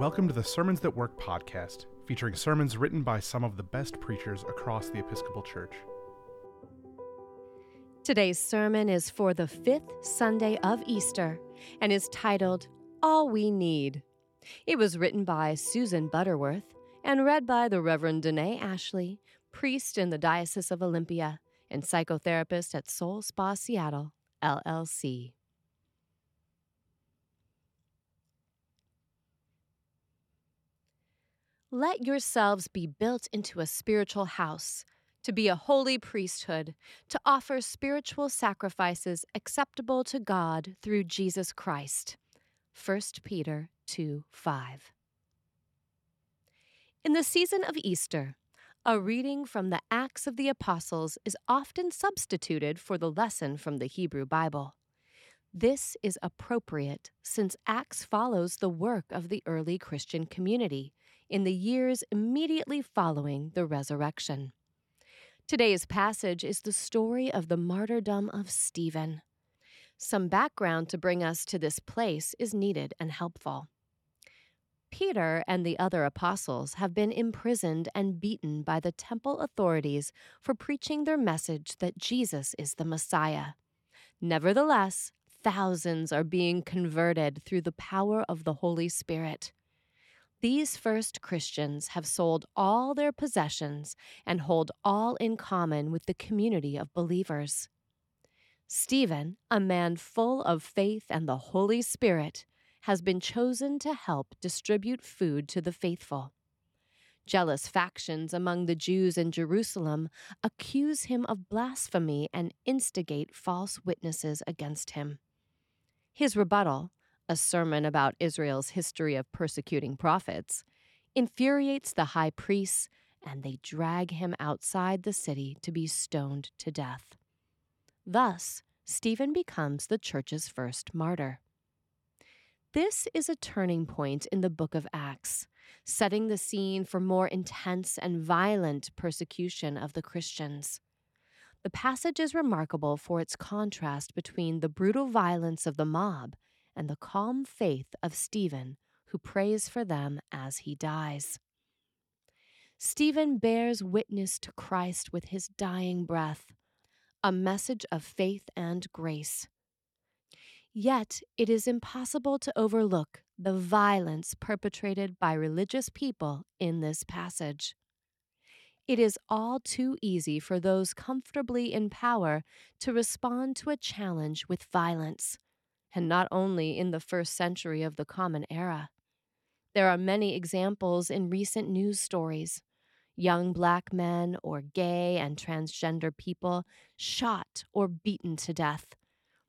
Welcome to the Sermons That Work podcast, featuring sermons written by some of the best preachers across the Episcopal Church. Today's sermon is for the fifth Sunday of Easter and is titled All We Need. It was written by Susan Butterworth and read by the Reverend Danae Ashley, priest in the Diocese of Olympia and psychotherapist at Soul Spa Seattle, LLC. Let yourselves be built into a spiritual house, to be a holy priesthood, to offer spiritual sacrifices acceptable to God through Jesus Christ. 1 Peter 2 5. In the season of Easter, a reading from the Acts of the Apostles is often substituted for the lesson from the Hebrew Bible. This is appropriate since Acts follows the work of the early Christian community in the years immediately following the resurrection. Today's passage is the story of the martyrdom of Stephen. Some background to bring us to this place is needed and helpful. Peter and the other apostles have been imprisoned and beaten by the temple authorities for preaching their message that Jesus is the Messiah. Nevertheless, thousands are being converted through the power of the Holy Spirit. These first Christians have sold all their possessions and hold all in common with the community of believers. Stephen, a man full of faith and the Holy Spirit, has been chosen to help distribute food to the faithful. Jealous factions among the Jews in Jerusalem accuse him of blasphemy and instigate false witnesses against him. His rebuttal, a sermon about Israel's history of persecuting prophets, infuriates the high priests, and they drag him outside the city to be stoned to death. Thus, Stephen becomes the church's first martyr. This is a turning point in the book of Acts, setting the scene for more intense and violent persecution of the Christians. The passage is remarkable for its contrast between the brutal violence of the mob and the calm faith of Stephen, who prays for them as he dies. Stephen bears witness to Christ with his dying breath, a message of faith and grace. Yet it is impossible to overlook the violence perpetrated by religious people in this passage. It is all too easy for those comfortably in power to respond to a challenge with violence, and not only in the first century of the Common Era. There are many examples in recent news stories. Young black men or gay and transgender people shot or beaten to death,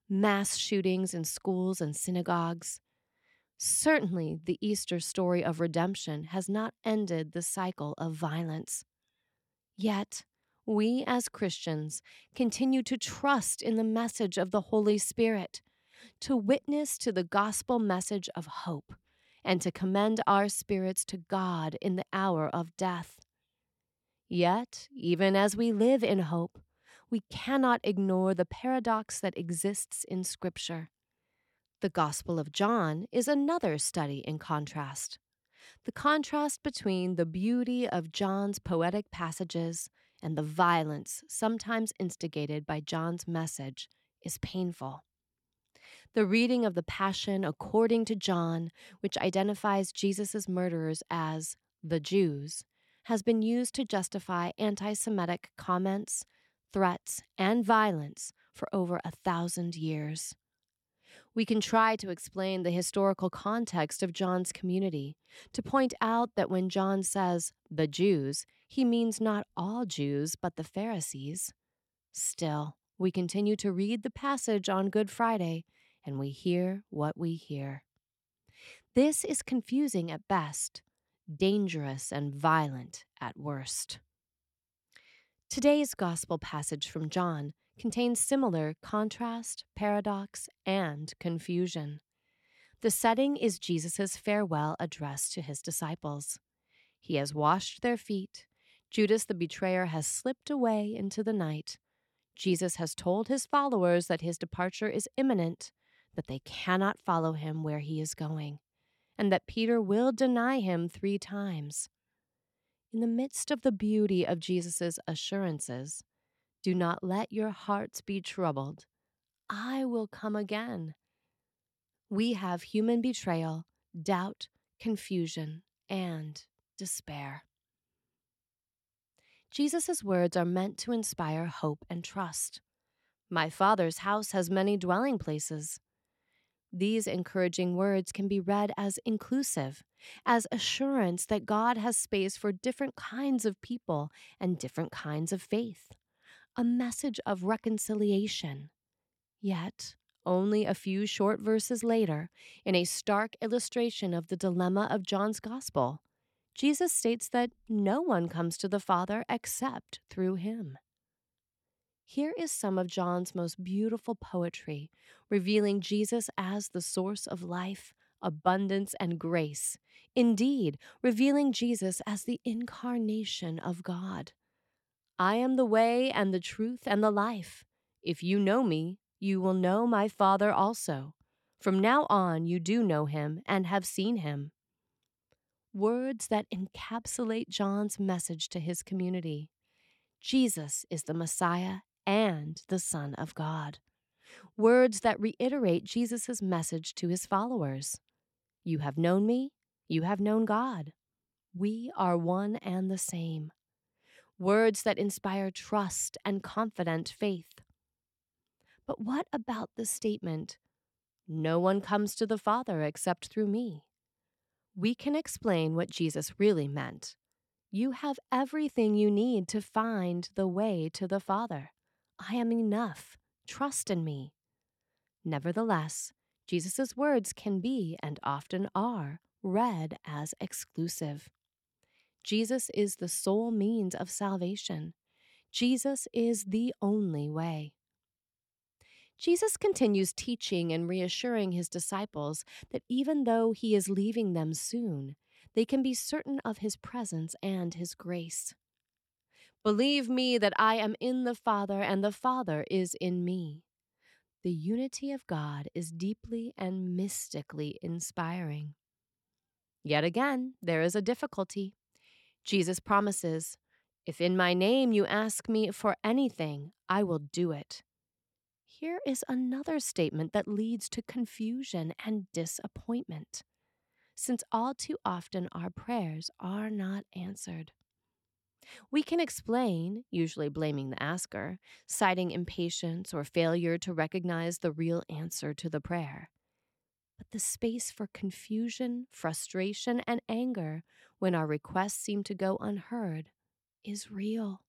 mass shootings in schools and synagogues. Certainly, the Easter story of redemption has not ended the cycle of violence. Yet, we as Christians continue to trust in the message of the Holy Spirit, to witness to the gospel message of hope, and to commend our spirits to God in the hour of death. Yet, even as we live in hope, we cannot ignore the paradox that exists in Scripture. The Gospel of John is another study in contrast. The contrast between the beauty of John's poetic passages and the violence sometimes instigated by John's message is painful. The reading of the Passion according to John, which identifies Jesus' murderers as the Jews, has been used to justify anti Semitic comments, threats, and violence for over a thousand years. We can try to explain the historical context of John's community, to point out that when John says the Jews, he means not all Jews, but the Pharisees. Still, we continue to read the passage on Good Friday, and we hear what we hear. This is confusing at best, dangerous and violent at worst. Today's gospel passage from John contains similar contrast, paradox, and confusion. The setting is Jesus' farewell address to his disciples. He has washed their feet. Judas the betrayer has slipped away into the night. Jesus has told his followers that his departure is imminent, that they cannot follow him where he is going. and that Peter will deny him three times. In the midst of the beauty of Jesus' assurances, do not let your hearts be troubled. I will come again. We have human betrayal, doubt, confusion, and despair. Jesus' words are meant to inspire hope and trust. My Father's house has many dwelling places. These encouraging words can be read as inclusive, as assurance that God has space for different kinds of people and different kinds of faith, a message of reconciliation. Yet, only a few short verses later, in a stark illustration of the dilemma of John's Gospel, Jesus states that no one comes to the Father except through him. Here is some of John's most beautiful poetry, revealing Jesus as the source of life, abundance, and grace. Indeed, revealing Jesus as the incarnation of God. I am the way and the truth and the life. If you know me, you will know my Father also. From now on, you do know him and have seen him. Words that encapsulate John's message to his community. Jesus is the Messiah and the Son of God. Words that reiterate Jesus' message to his followers You have known me, you have known God. We are one and the same. Words that inspire trust and confident faith. But what about the statement, No one comes to the Father except through me? We can explain what Jesus really meant. You have everything you need to find the way to the Father. I am enough. Trust in me. Nevertheless, Jesus' words can be, and often are, read as exclusive. Jesus is the sole means of salvation. Jesus is the only way. Jesus continues teaching and reassuring his disciples that even though he is leaving them soon, they can be certain of his presence and his grace. Believe me that I am in the Father and the Father is in me. The unity of God is deeply and mystically inspiring. Yet again, there is a difficulty. Jesus promises, If in my name you ask me for anything, I will do it. Here is another statement that leads to confusion and disappointment, since all too often our prayers are not answered. We can explain, usually blaming the asker, citing impatience or failure to recognize the real answer to the prayer. But the space for confusion, frustration, and anger when our requests seem to go unheard is real.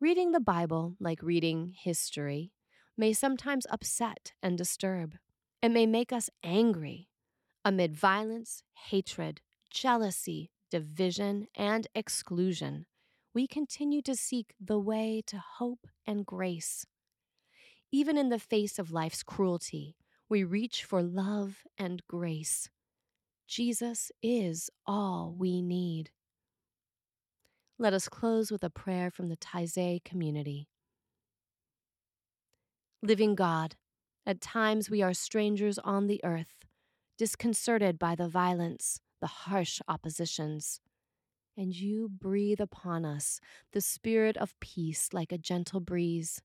Reading the Bible, like reading history, may sometimes upset and disturb. It may make us angry. Amid violence, hatred, jealousy, division, and exclusion, we continue to seek the way to hope and grace. Even in the face of life's cruelty, we reach for love and grace. Jesus is all we need. Let us close with a prayer from the Taizé community. Living God, at times we are strangers on the earth, disconcerted by the violence, the harsh oppositions. And you breathe upon us the spirit of peace like a gentle breeze.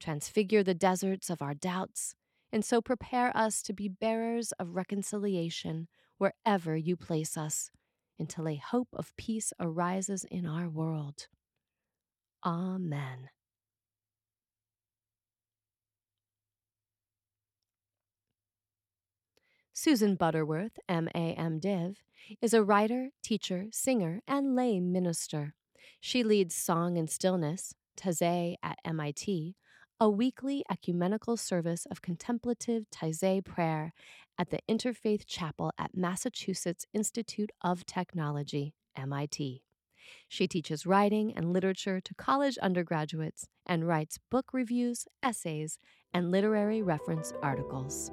Transfigure the deserts of our doubts, and so prepare us to be bearers of reconciliation wherever you place us, until a hope of peace arises in our world. Amen. Susan Butterworth, M.A.M. Div, is a writer, teacher, singer, and lay minister. She leads Song and Stillness, Taizé at MIT, a weekly ecumenical service of contemplative Taizé prayer at the Interfaith Chapel at Massachusetts Institute of Technology, MIT. She teaches writing and literature to college undergraduates and writes book reviews, essays, and literary reference articles.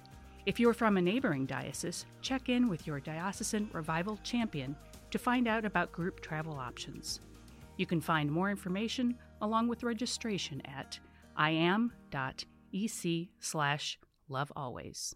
If you're from a neighboring diocese, check in with your diocesan revival champion to find out about group travel options. You can find more information along with registration at iam.ec slash lovealways.